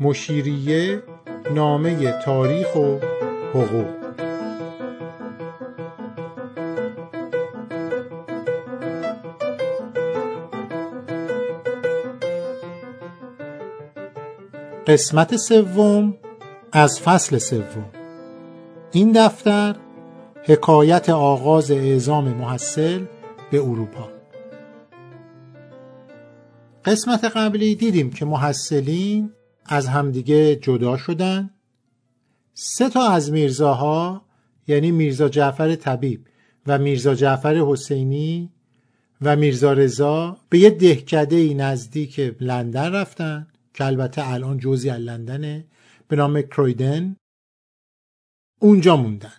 مشیریه نامه تاریخ و حقوق. قسمت سوم از فصل سوم. این دفتر حکایت آغاز اعزام محصل به اروپا. قسمت قبلی دیدیم که محصلین از همدیگه جدا شدن. سه تا از میرزاها یعنی میرزا جعفر طبیب و میرزا جعفر حسینی و میرزا رضا به یه دهکده ای نزدیک لندن رفتن که البته الان جزی از لندنه به نام کرویدن. اونجا موندن.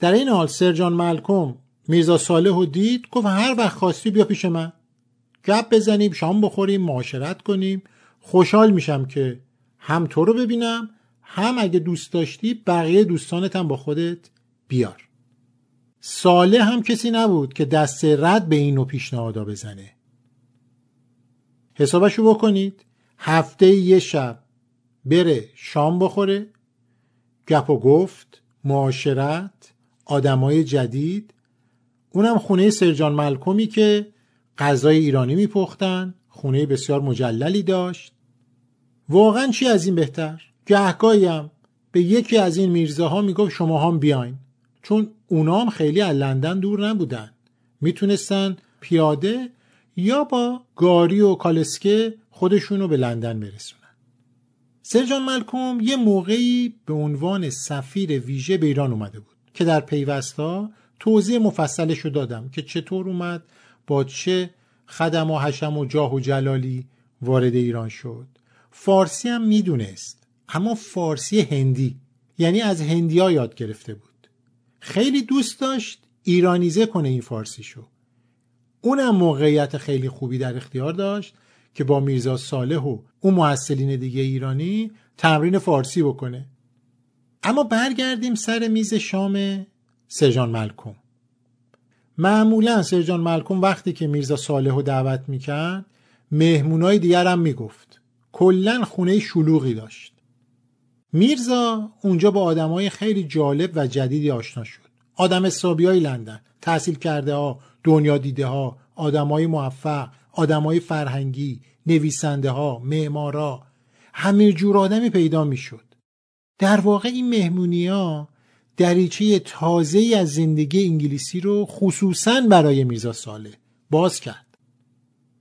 در این حال سرجان ملکم میرزا صالح و دید گفت هر وقت خواستی بیا پیش من. گپ بزنیم شام بخوریم معاشرت کنیم. خوشحال میشم که هم تو رو ببینم هم اگه دوست داشتی بقیه دوستانت هم با خودت بیار. صالح هم کسی نبود که دست رد به این نوع پیشنهادا بزنه. حسابشو بکنید هفته یه شب بره شام بخوره گپ و گفت معاشرت آدمای جدید. اونم خونه سرجان ملکمی که غذای ایرانی میپختن خونه بسیار مجللی داشت. واقعا چی از این بهتر؟ گهگاهی به یکی از این میرزاها می‌گفت شما هم بیاین. چون اونا خیلی از لندن دور نبودن. می‌تونستن پیاده یا با گاری و کالسکه خودشونو به لندن برسونن. سرجان ملکوم یه موقعی به عنوان سفیر ویژه به ایران اومده بود که در پیوستا توضیح مفصلش رو دادم که چطور اومد با چه خدم و حشم و جاه و جلالی وارد ایران شد. فارسی هم می‌دونست اما فارسی هندی یعنی از هندی ها یاد گرفته بود. خیلی دوست داشت ایرانیزه کنه این فارسی شو اونم موقعیت خیلی خوبی در اختیار داشت که با میرزا صالح و اون محصلین دیگه ایرانی تمرین فارسی بکنه. اما برگردیم سر میز شام سرجان ملکم معمولا سرجان ملکم وقتی که میرزا صالح رو دعوت می‌کرد مهمونای دیگر هم می‌گفت. کلا خونه شلوغی داشت. میرزا اونجا با آدمای خیلی جالب و جدیدی آشنا شد. آدم حسابی های لندن. تحصیل کرده ها دنیا دیده ها آدمای موفق آدمای فرهنگی نویسنده ها معمارا. همه جور آدمی پیدا می‌شد. در واقع این مهمونی ها دریچه تازه از زندگی انگلیسی رو خصوصا برای میرزا ساله باز کرد.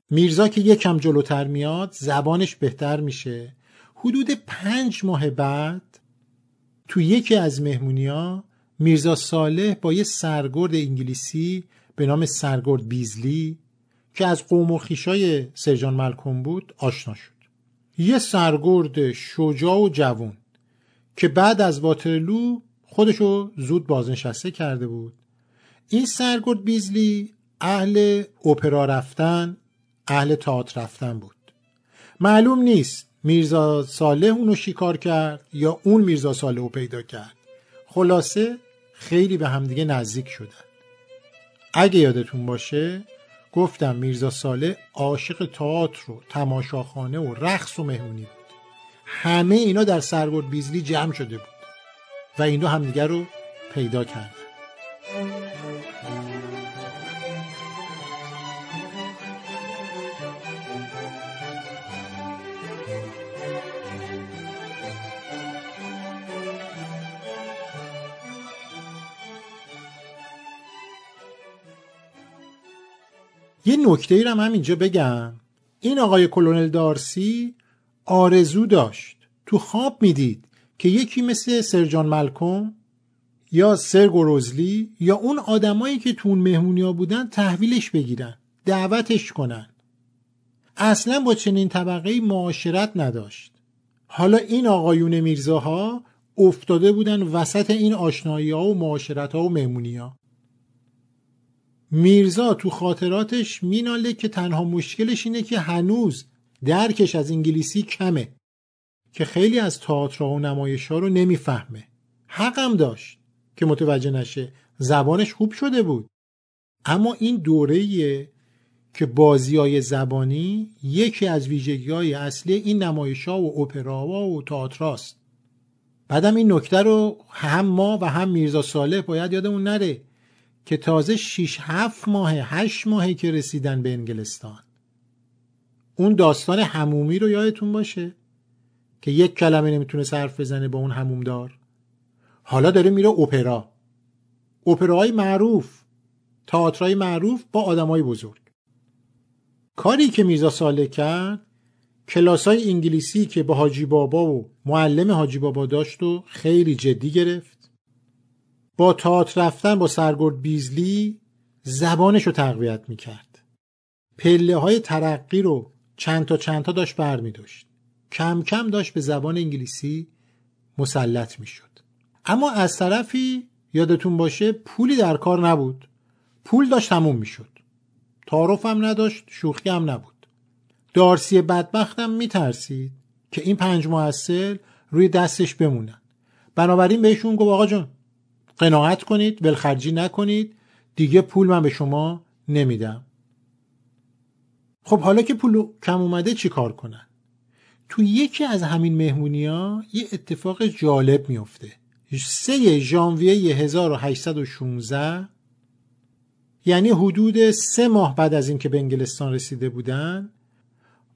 میرزا که یکم جلوتر میاد زبانش بهتر میشه. حدود پنج ماه بعد تو یکی از مهمونی ها میرزا صالح با یه سرگرد انگلیسی به نام سرگرد بیزلی که از قوم و خیشای سرجان ملکم بود آشنا شد. یه سرگرد شجاع و جوون که بعد از واترلو خودشو زود بازنشسته کرده بود. این سرگرد بیزلی اهل اپرا رفتن اهل تئاتر رفتن بود. معلوم نیست میرزا صالح اونو شکار کرد یا اون میرزا صالح رو پیدا کرد. خلاصه خیلی به همدیگه نزدیک شدن. اگه یادتون باشه گفتم میرزا صالح عاشق تئاتر و تماشاخانه و رقص و مهمونی بود. همه اینا در سرگرد بیزلی جمع شده بود. و این دو همدیگر رو پیدا کردن یه نکته ای هم همینجا بگم. این آقای کلونل دارسی آرزو داشت. تو خواب می‌دید. که یکی مثل سرجان ملکم یا سر گروزلی یا اون آدمایی که تو اون مهمونی ها بودن تحویلش بگیرن دعوتش کنن. اصلا با چنین طبقه معاشرت نداشت. حالا این آقایون میرزاها افتاده بودن وسط این آشنایی ها و معاشرت ها و مهمونی ها میرزا تو خاطراتش میناله که تنها مشکلش اینه که هنوز درکش از انگلیسی کمه. که خیلی از تئاترها و نمایش ها رو نمی‌فهمه. حقم داشت که متوجه نشه زبانش خوب شده بود. اما این دوره که بازی های زبانی یکی از ویژگی های اصلی این نمایش ها و اپراوا و تئاتراست. بعدم این نکته رو هم ما و هم میرزا صالح باید یادمون نره که تازه 6 7 ماه 8 ماهی که رسیدن به انگلستان. اون داستان همومی رو یادتون باشه؟ که یک کلمه نمی‌تونه صرف بزنه با اون همومدار. حالا داره میره اپرا. اپراهای معروف تئاترای معروف با آدمای بزرگ. کاری که میرزا ساله کرد کلاس های انگلیسی که با حاجی بابا و معلم حاجی بابا داشت و خیلی جدی گرفت. با تئاتر رفتن با سرگرد بیزلی زبانش رو تقویت می‌کرد. پله های ترقی رو چند تا چند تا داشت بر می داشت. کم کم داشت به زبان انگلیسی مسلط می شد. اما از طرفی یادتون باشه پولی در کار نبود. پول داشت تموم می شد. تعارف هم نداشت شوخی هم نبود. دارسی بدبختم می ترسید که این پنج محصل روی دستش بمونن. بنابراین بهشون گفت آقا جان قناعت کنید ولخرجی نکنید دیگه پول من به شما نمیدم خب حالا که پول کم اومده چی کار کنن تو یکی از همین مهمونی ها یه اتفاق جالب میفته سه ژانویه 1816 یعنی حدود سه ماه بعد از اینکه به انگلستان رسیده بودن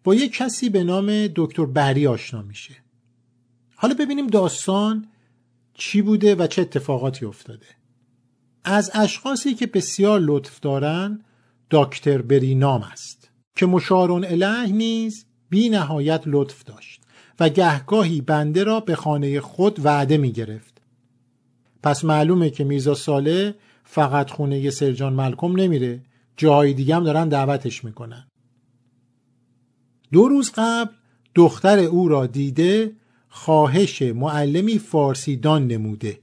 با یه کسی به نام دکتر بری آشنا میشه. حالا ببینیم داستان چی بوده و چه اتفاقاتی افتاده. از اشخاصی که بسیار لطف دارن دکتر بری نام است که مشارون اله نیز بی نهایت لطف داشت و گهگاهی بنده را به خانه خود وعده می گرفت. پس معلومه که میرزا ساله فقط خونه سرجان ملکم نمیره جای دیگه هم دارن دعوتش می‌کنن. دو روز قبل دختر او را دیده خواهش معلمی فارسی دان نموده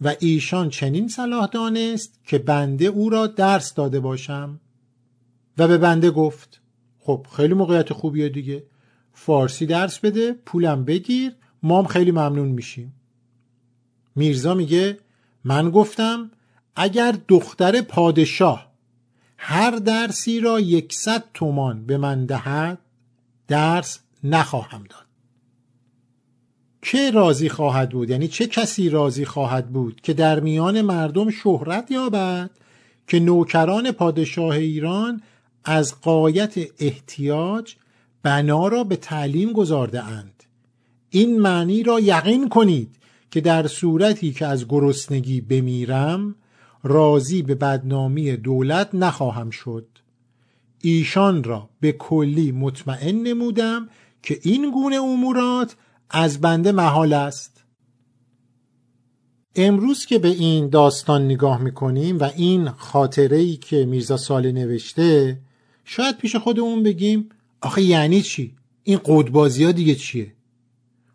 و ایشان چنین صلاح دانست که بنده او را درس داده باشم و به بنده گفت خب خیلی موقعیت خوبیه دیگه. فارسی درس بده پولم بگیر مام خیلی ممنون میشیم. میرزا میگه من گفتم اگر دختر پادشاه هر درسی را یکصد تومان به من دهد درس نخواهم داد. چه راضی خواهد بود؟ یعنی چه کسی راضی خواهد بود که در میان مردم شهرت یابد که نوکران پادشاه ایران از قایت احتیاج بنا را به تعلیم گذارده اند. این معنی را یقین کنید که در صورتی که از گرسنگی بمیرم راضی به بدنامی دولت نخواهم شد. ایشان را به کلی مطمئن نمودم که این گونه امورات از بنده محال است. امروز که به این داستان نگاه می‌کنیم و این خاطره ای که میرزا ساله نوشته شاید پیش خودمون بگیم آخه یعنی چی؟ این قدبازی ها دیگه چیه؟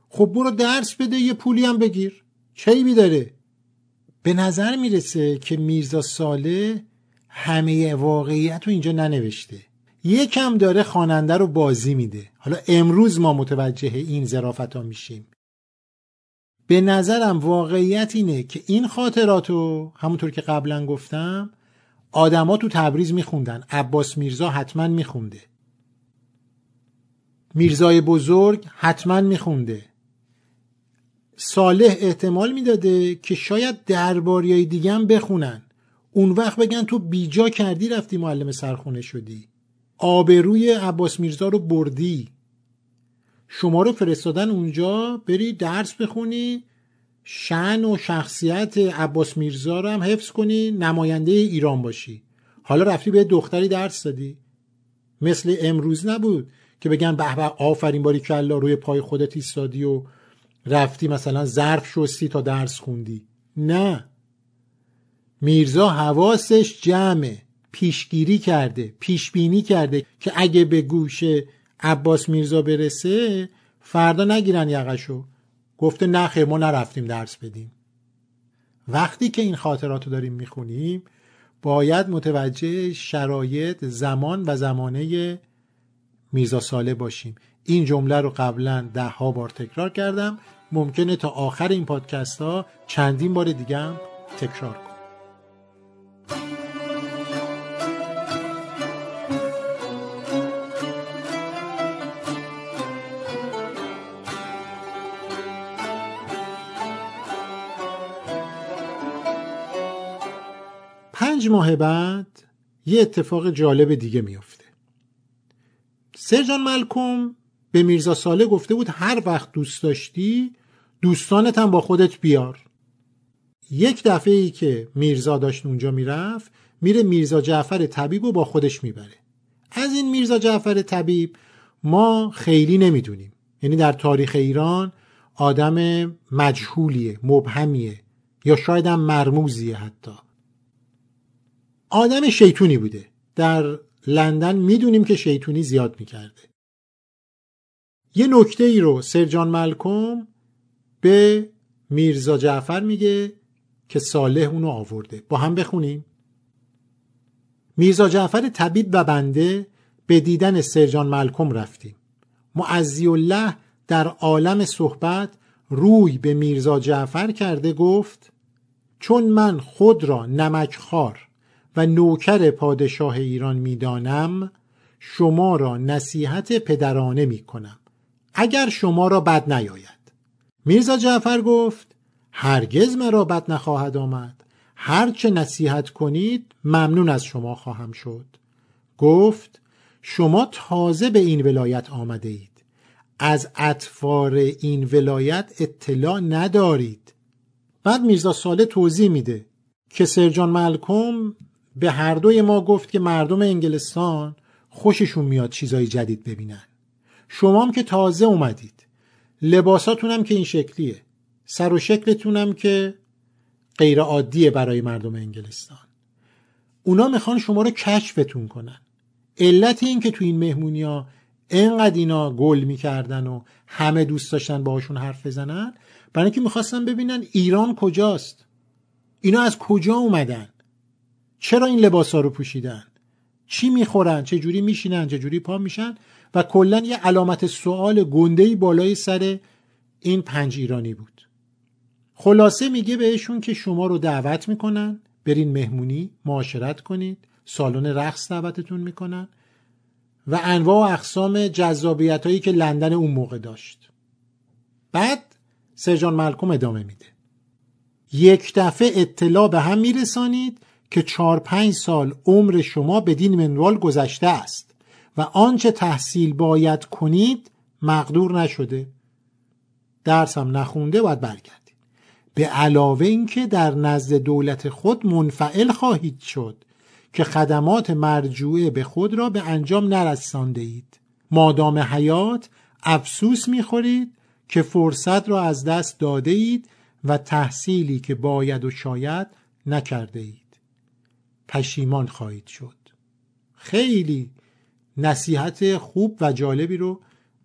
خب برو درس بده یه پولی هم بگیر. چه داره؟ به نظر می‌رسه که میرزا ساله همه واقعیت رو اینجا ننوشته. یکم داره خواننده رو بازی میده. حالا امروز ما متوجه این زرافت ها میشیم. به نظرم واقعیت اینه که این خاطرات رو همونطور که قبلا گفتم آدما تو تبریز میخوندن. عباس میرزا حتما میخونده. میرزای بزرگ حتما میخونده. صالح احتمال می‌داده که شاید درباریای دیگه هم بخونن. اون وقت بگن تو بیجا کردی رفتی معلم سرخونه شدی. آبروی عباس میرزا رو بردی. شما رو فرستادن اونجا بری درس بخونی. شن و شخصیت عباس میرزا رو هم حفظ کنی نماینده ایران باشی. حالا رفتی به دختری درس دادی. مثل امروز نبود که بگن به به آفرین باری کلا روی پای خودت ایستادی و رفتی مثلا ظرف شستی تا درس خوندی. نه. میرزا حواسش جمعه. پیشگیری کرده پیشبینی کرده که اگه به گوش عباس میرزا برسه فردا نگیرن یقشو. گفته نه خیر ما نرفتیم درس بدیم. وقتی که این خاطرات رو داریم می‌خونیم باید متوجه شرایط زمان و زمانه میرزا ساله باشیم. این جمله رو قبلا ده ها بار تکرار کردم. ممکنه تا آخر این پادکست ها چندین بار دیگه هم تکرار کنم. ماه بعد یه اتفاق جالب دیگه میفته سرجان ملکم به میرزا ساله گفته بود هر وقت دوست داشتی دوستانت هم با خودت بیار. یک دفعه ای که میرزا داشت اونجا می‌رفت میره میرزا جعفر طبیب رو با خودش می‌بره. از این میرزا جعفر طبیب ما خیلی نمی‌دونیم. یعنی در تاریخ ایران آدم مجهولیه مبهمیه یا شاید هم مرموزیه حتی. آدم شیطونی بوده. در لندن می‌دونیم که شیطونی زیاد می‌کرده. یه نکته ای رو سرجان ملکم به میرزا جعفر میگه که صالح اونو آورده. با هم بخونیم. میرزا جعفر طبیب و بنده به دیدن سرجان ملکم رفتیم. معزی الله در عالم صحبت روی به میرزا جعفر کرده گفت چون من خود را نمکخوار و نوکر پادشاه ایران می‌دانم شما را نصیحت پدرانه می کنم اگر شما را بد نیاید. میرزا جعفر گفت هرگز مرا بد نخواهد آمد. هرچه نصیحت کنید ممنون از شما خواهم شد. گفت شما تازه به این ولایت آمده اید. از اطفار این ولایت اطلاع ندارید. بعد میرزا ساله توضیح میده که سرجان ملکم به هر دوی ما گفت که مردم انگلستان خوششون میاد چیزای جدید ببینن. شما هم که تازه اومدید. لباساتون هم که این شکلیه. سر و شکلتون هم که غیر عادیه برای مردم انگلستان. اونا می‌خوان شما رو کشفتون کنن. علت این که تو این مهمونی ها انقدر اینا گل می‌کردن و همه دوست داشتن باهاشون حرف بزنن برای اینکه می‌خواستن ببینن ایران کجاست. اینا از کجا اومدن؟ چرا این لباس ها رو پوشیدن؟ چی می‌خورن؟ چه جوری میشینن؟ چه جوری پا میشن؟ و کلا یه علامت سوال گنده بالای سر این پنج ایرانی بود. خلاصه میگه بهشون که شما رو دعوت می‌کنن برین مهمونی معاشرت کنید سالن رقص دعوتتون می‌کنن و انواع و اقسام جذابیت هایی که لندن اون موقع داشت. بعد سرجان ملکم ادامه میده. یک دفعه اطلاع به هم میرسانید که چهار پنج سال عمر شما بدین منوال گذشته است و آنچه تحصیل باید کنید مقدور نشده. درس هم نخونده باید برگردید به علاوه اینکه در نزد دولت خود منفعل خواهید شد که خدمات مرجوعه به خود را به انجام نرسانده اید مادام حیات افسوس می‌خورید که فرصت را از دست داده اید و تحصیلی که باید و شاید نکرده اید پشیمان خواهید شد. خیلی نصیحت خوب و جالبی رو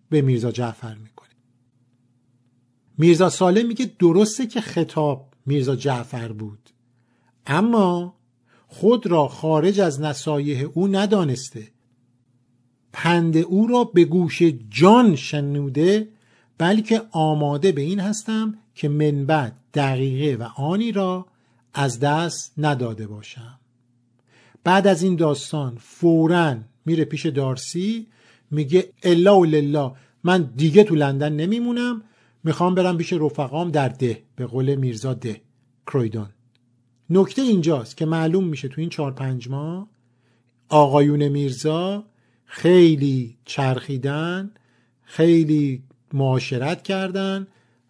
به میرزا جعفر می‌کنه. میرزا ساله میگه درسته که خطاب میرزا جعفر بود. اما خود را خارج از نصایح او ندانسته. پند او را به گوش جان شنوده بلکه آماده به این هستم که من بعد دقیقه و آنی را از دست نداده باشم. بعد از این داستان فورا میره پیش دارسی میگه الا و لله من دیگه تو لندن نمیمونم می‌خوام برم پیش رفقام در ده به قول میرزا ده کرویدون. نکته اینجاست که معلوم میشه تو این چهار پنج ماه آقایون میرزا خیلی چرخیدن خیلی معاشرت کردن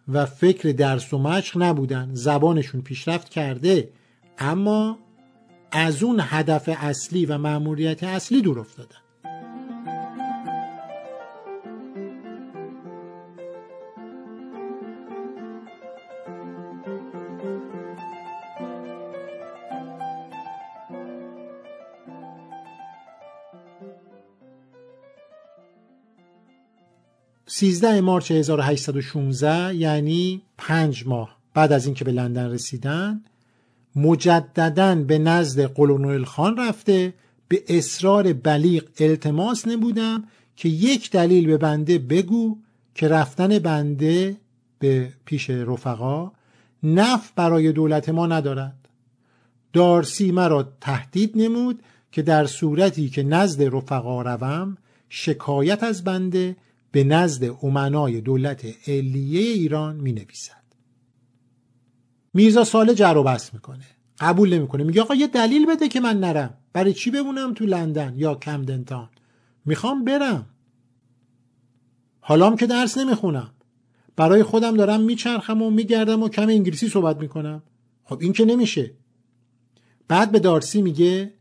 و فکر درس و مشق نبودن. زبانشون پیشرفت کرده اما از اون هدف اصلی و مأموریت اصلی دور افتادن. 13 مارچ 1816 یعنی پنج ماه بعد از اینکه به لندن رسیدن مجددا به نزد قلونویل خان رفته به اصرار بلیغ التماس نبودم که یک دلیل به بنده بگو که رفتن بنده به پیش رفقا نف برای دولت ما ندارد دارسی مرا تهدید نمود که در صورتی که نزد رفقا روم شکایت از بنده به نزد امنای دولت علیه ایران می نویسد. میرزا ساله جر و بس می‌کنه. قبول نمی‌کنه. میگه آقا یه دلیل بده که من نرم. برای چی بمونم تو لندن یا کمدنتان؟ می‌خوام برم. حالام که درس نمی‌خونم. برای خودم دارم میچرخم و میگردم و کم انگلیسی صحبت می‌کنم. خب این که نمیشه. بعد به دارسی میگه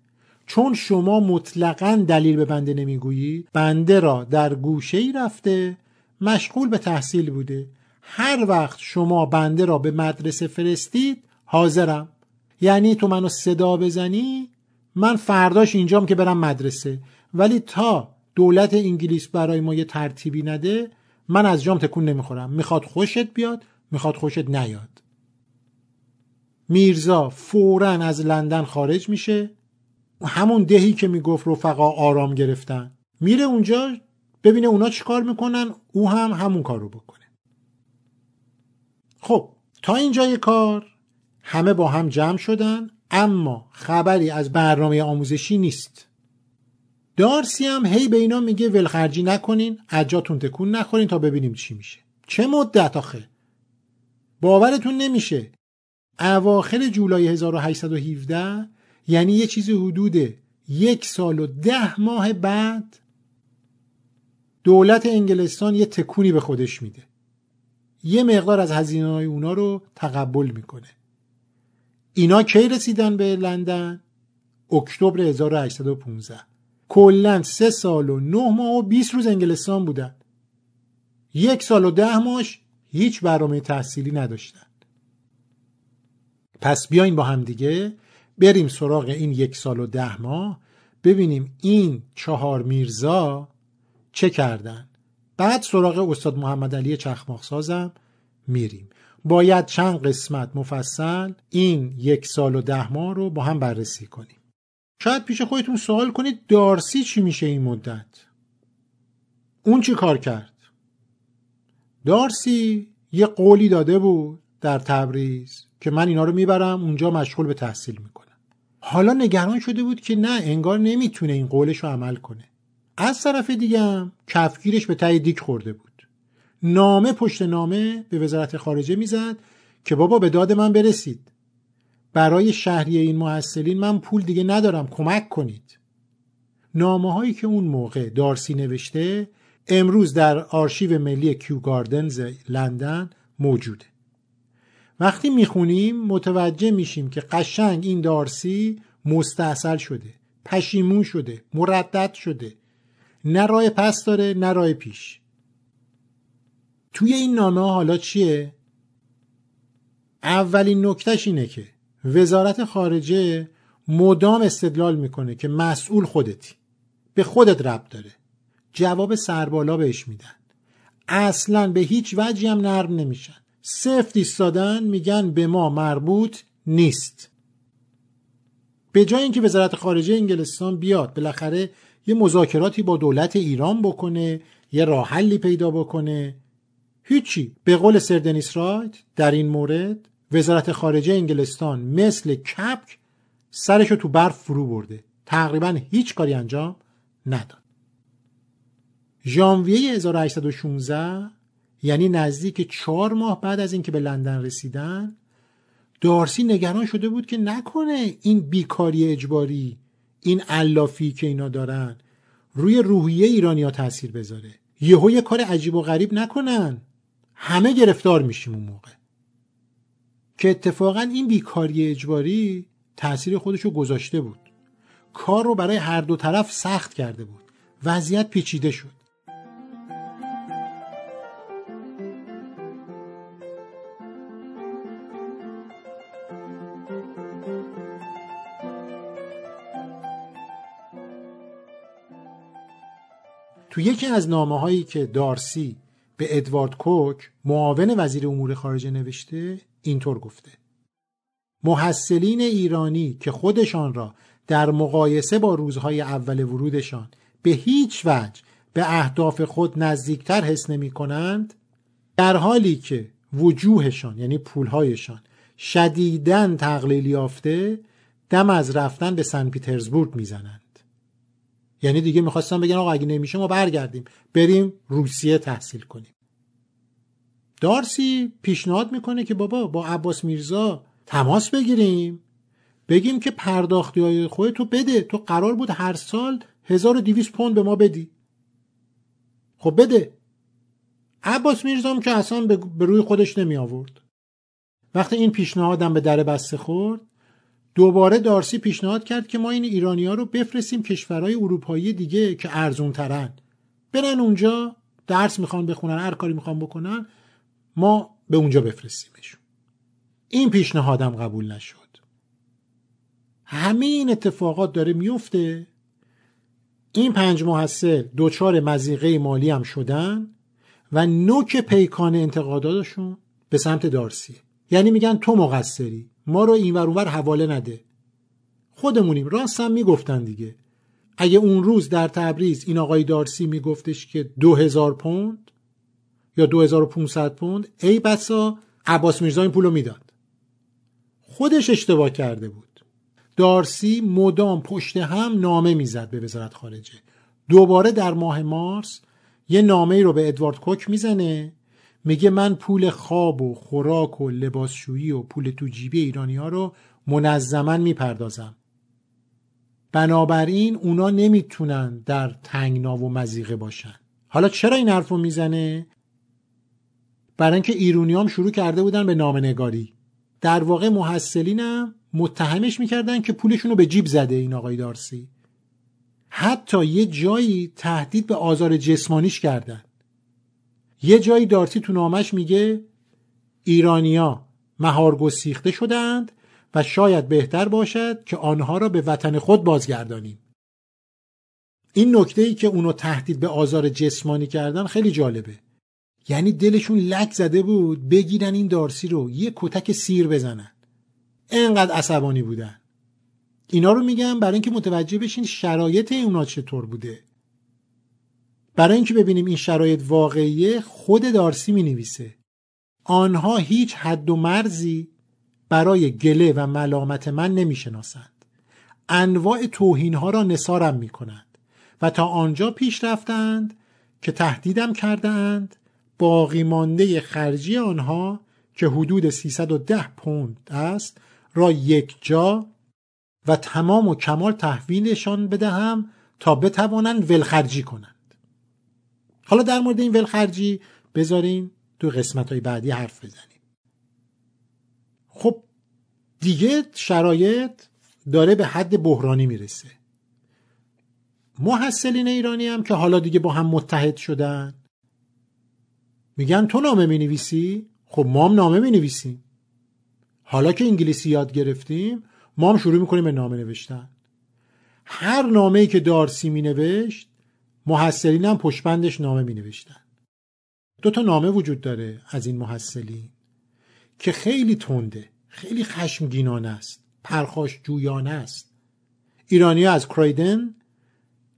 چون شما مطلقا دلیل به بنده نمی‌گویی بنده را در گوشه ای رفته مشغول به تحصیل بوده. هر وقت شما بنده را به مدرسه فرستید حاضرم. یعنی تو منو صدا بزنی؟ من فرداش اینجام که برم مدرسه. ولی تا دولت انگلیس برای ما یه ترتیبی نده من از جام تکون نمی‌خورم. می‌خواد خوشت بیاد می‌خواد خوشت نیاد. میرزا فورا از لندن خارج میشه. همون دهی که می‌گفت رفقا آرام گرفتن. میره اونجا ببینه اونا چیکار می‌کنن. او هم همون کار رو بکنه. خب تا اینجای کار. همه با هم جمع شدن اما خبری از برنامه آموزشی نیست. دارسی هم هی به اینا میگه ولخرجی نکنین اجاتون تکون نخورین تا ببینیم چی میشه. چه مدت آخه؟ باورتون نمیشه. اواخر جولای 1817 یعنی یه چیزی حدود یک سال و ده ماه بعد دولت انگلستان یه تکونی به خودش میده. یه مقدار از هزینه های اونا رو تقبل می‌کنه. اینا کی رسیدن به لندن؟ اکتبر 1815 کلا سه سال و نه ماه و 20 روز انگلستان بودن. یک سال و ده ماش هیچ برنامه تحصیلی نداشتن. پس بیاین با هم دیگه بریم سراغ این یک سال و ده ماه. ببینیم این چهار میرزا چه کردن. بعد سراغ استاد محمد علی چخماخ سازم میریم. باید چند قسمت مفصل این یک سال و ده ماه رو با هم بررسی کنیم. شاید پیش خودتون سوال کنید دارسی چی میشه این مدت؟ اون چی کار کرد؟ دارسی یه قولی داده بود در تبریز که من اینا رو می‌برم اونجا مشغول به تحصیل می‌کنم. حالا نگران شده بود که نه انگار نمی‌تونه این قولش رو عمل کنه. از طرف دیگه کفگیرش به تای دیک خورده بود. نامه پشت نامه به وزارت خارجه می‌زد که بابا به داد من برسید. برای شهری این محصلین من پول دیگه ندارم کمک کنید. نامه هایی که اون موقع دارسی نوشته امروز در آرشیو ملی کیو گاردنز لندن موجوده. وقتی می‌خونیم متوجه میشیم که قشنگ این دارسی مستحصل شده پشیمون شده مردد شده. نه راه پس داره نه راه پیش. توی این نامه حالا چیه؟ اولین نکتهش اینه که وزارت خارجه مدام استدلال می‌کنه که مسئول خودتی. به خودت ربط داره. جواب سربالا بهش میدن. اصلا به هیچ وجهی هم نرم نمیشن. سفت ایستادن میگن به ما مربوط نیست. به جای اینکه وزارت خارجه انگلستان بیاد بالاخره یه مذاکراتی با دولت ایران بکنه یه راه حلی پیدا بکنه. هیچی. به قول سردنیس رایت در این مورد وزارت خارجه انگلستان مثل کپک سرشو تو برف فرو برده. تقریبا هیچ کاری انجام نداد. ژانویه 1816 یعنی نزدیک چهار ماه بعد از اینکه به لندن رسیدن دارسی نگران شده بود که نکنه این بیکاری اجباری این علافی که اینا دارن روی روحیه ایرانیا تاثیر بذاره. یهو یه کار عجیب و غریب نکنن. همه گرفتار میشیم اون موقع. که اتفاقا این بیکاری اجباری تاثیر خودشو گذاشته بود. کار رو برای هر دو طرف سخت کرده بود. وضعیت پیچیده شد. تو یکی از نامه هایی که دارسی به ادوارد کوک معاون وزیر امور خارجه نوشته اینطور گفته. محصلین ایرانی که خودشان را در مقایسه با روزهای اول ورودشان به هیچ وجه به اهداف خود نزدیکتر حس نمی کنند در حالی که وجوهشان یعنی پولهایشان شدیدن تقلیل یافته دم از رفتن به سن پیترزبورگ می‌زنند. یعنی دیگه می‌خواستم بگن آقا اگه نمیشه ما برگردیم. بریم روسیه تحصیل کنیم. دارسی پیشنهاد می‌کنه که بابا با عباس میرزا تماس بگیریم. بگیم که پرداختی های خودتو بده. تو قرار بود هر سال 1200 پوند به ما بدی. خب بده. عباس میرزام که اصلا به روی خودش نمی آورد وقتی این پیشنهادم به در بسته خورد دوباره دارسی پیشنهاد کرد که ما این ایرانی ها رو بفرستیم کشورهای اروپایی دیگه که ارزون ترن برن اونجا درس می‌خوان بخونن هر کاری می‌خوان بکنن ما به اونجا بفرستیمشون. این پیشنهادم قبول نشد. همه این اتفاقات داره میفته این پنج محصل دوچار مزیقه مالی هم شدن و نوک پیکان انتقاداتشون به سمت دارسی. یعنی میگن تو مقصری. ما رو این اونور حواله نده. خودمونیم راست هم می‌گفتن دیگه. اگه اون روز در تبریز این آقای دارسی میگفتش که دو هزار پوند یا دو هزار و پونصد پوند ای بسا عباس میرزا این پولو می‌داد. خودش اشتباه کرده بود. دارسی مدام پشت هم نامه می‌زد به وزارت خارجه. دوباره در ماه مارس یه نامه رو به ادوارد کوک می‌زنه. میگه من پول خواب و خوراک و لباسشویی و پول تو جیبی ایرانی ها رو منظما می‌پردازم. بنابراین اونا نمی‌تونن در تنگنا و مزیقه باشن. حالا چرا این حرف رو می‌زنه؟ برای اینکه ایرونی هم شروع کرده بودن به نامنگاری. در واقع محصلینم متهمش می‌کردن که پولشون رو به جیب زده این آقای دارسی. حتی یه جایی تهدید به آزار جسمانیش کردن. یه جایی دارسی تو نامش میگه ایرانیا مهار گسیخته شدند و شاید بهتر باشد که آنها را به وطن خود بازگردانیم. این نکته ای که اونو تهدید به آزار جسمانی کردن خیلی جالبه. یعنی دلشون لک زده بود بگیرن این دارسی رو یه کتک سیر بزنن. انقدر عصبانی بودن. اینا رو میگم برای اینکه متوجه بشین شرایط اونا چطور بوده. برای اینکه ببینیم این شرایط واقعیه خود دارسی می نویسه آنها هیچ حد و مرزی برای گله و ملامت من نمی شناسند. انواع توهین ها را نسارم می کنند و تا آنجا پیش رفتند که تهدیدم کردند باقی مانده خرجی آنها که حدود 310 پوند است را یک جا و تمام و کمال تحویلشان بدهم تا بتوانند ولخرجی کنند حالا در مورد این ولخرجی بذارین تو قسمت های بعدی حرف بزنیم. خب دیگه شرایط داره به حد بحرانی می‌رسه. محصلین ایرانی هم که حالا دیگه با هم متحد شدن میگن تو نامه می نویسی؟ خب ما هم نامه می نویسیم حالا که انگلیسی یاد گرفتیم ما هم شروع می‌کنیم به نامه نوشتن. هر نامه ای که دارسی می نوشت محصلین هم پشبندش نامه می نوشتن دو تا نامه وجود داره از این محصلین که خیلی تنده خیلی خشمگینانه است پرخاش جویانه است. ایرانی از کرایدن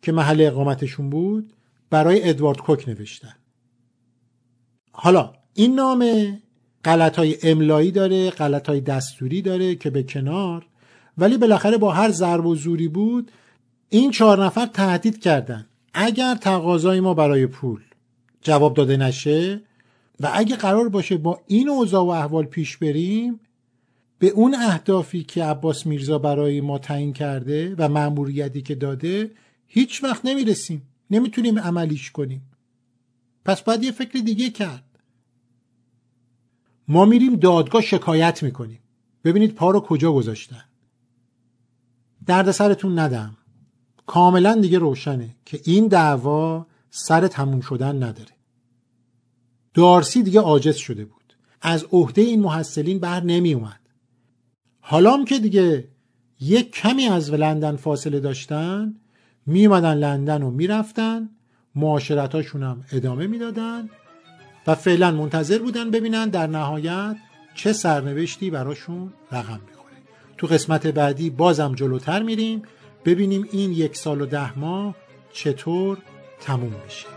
که محل اقامتشون بود برای ادوارد کوک نوشتن. حالا این نامه غلط های املایی داره غلط های دستوری داره که به کنار ولی بالاخره با هر ضرب و زوری بود این چهار نفر تهدید کردن. اگر تقاضای ما برای پول جواب داده نشه و اگه قرار باشه با این اوضاع و احوال پیش بریم به اون اهدافی که عباس میرزا برای ما تعیین کرده و مأموریتی که داده هیچ وقت نمی‌رسیم. نمی‌تونیم عملیش کنیم. پس باید یه فکر دیگه کرد. ما میریم دادگاه شکایت می‌کنیم. ببینید پا رو کجا گذاشتن. درد سرتون ندم. کاملا دیگه روشنه که این دعوا سر تموم شدن نداره. دارسی دیگه عاجز شده بود. از عهده این محصلین بر نمی اومد. حالام که دیگه یک کمی از لندن فاصله داشتن میومدن لندن و می‌رفتن معاشرتاشون هم ادامه می‌دادن و فعلا منتظر بودن ببینن در نهایت چه سرنوشتی براشون رقم می‌خوره تو قسمت بعدی بازم جلوتر میریم. ببینیم این یک سال و ده ماه چطور تموم میشه.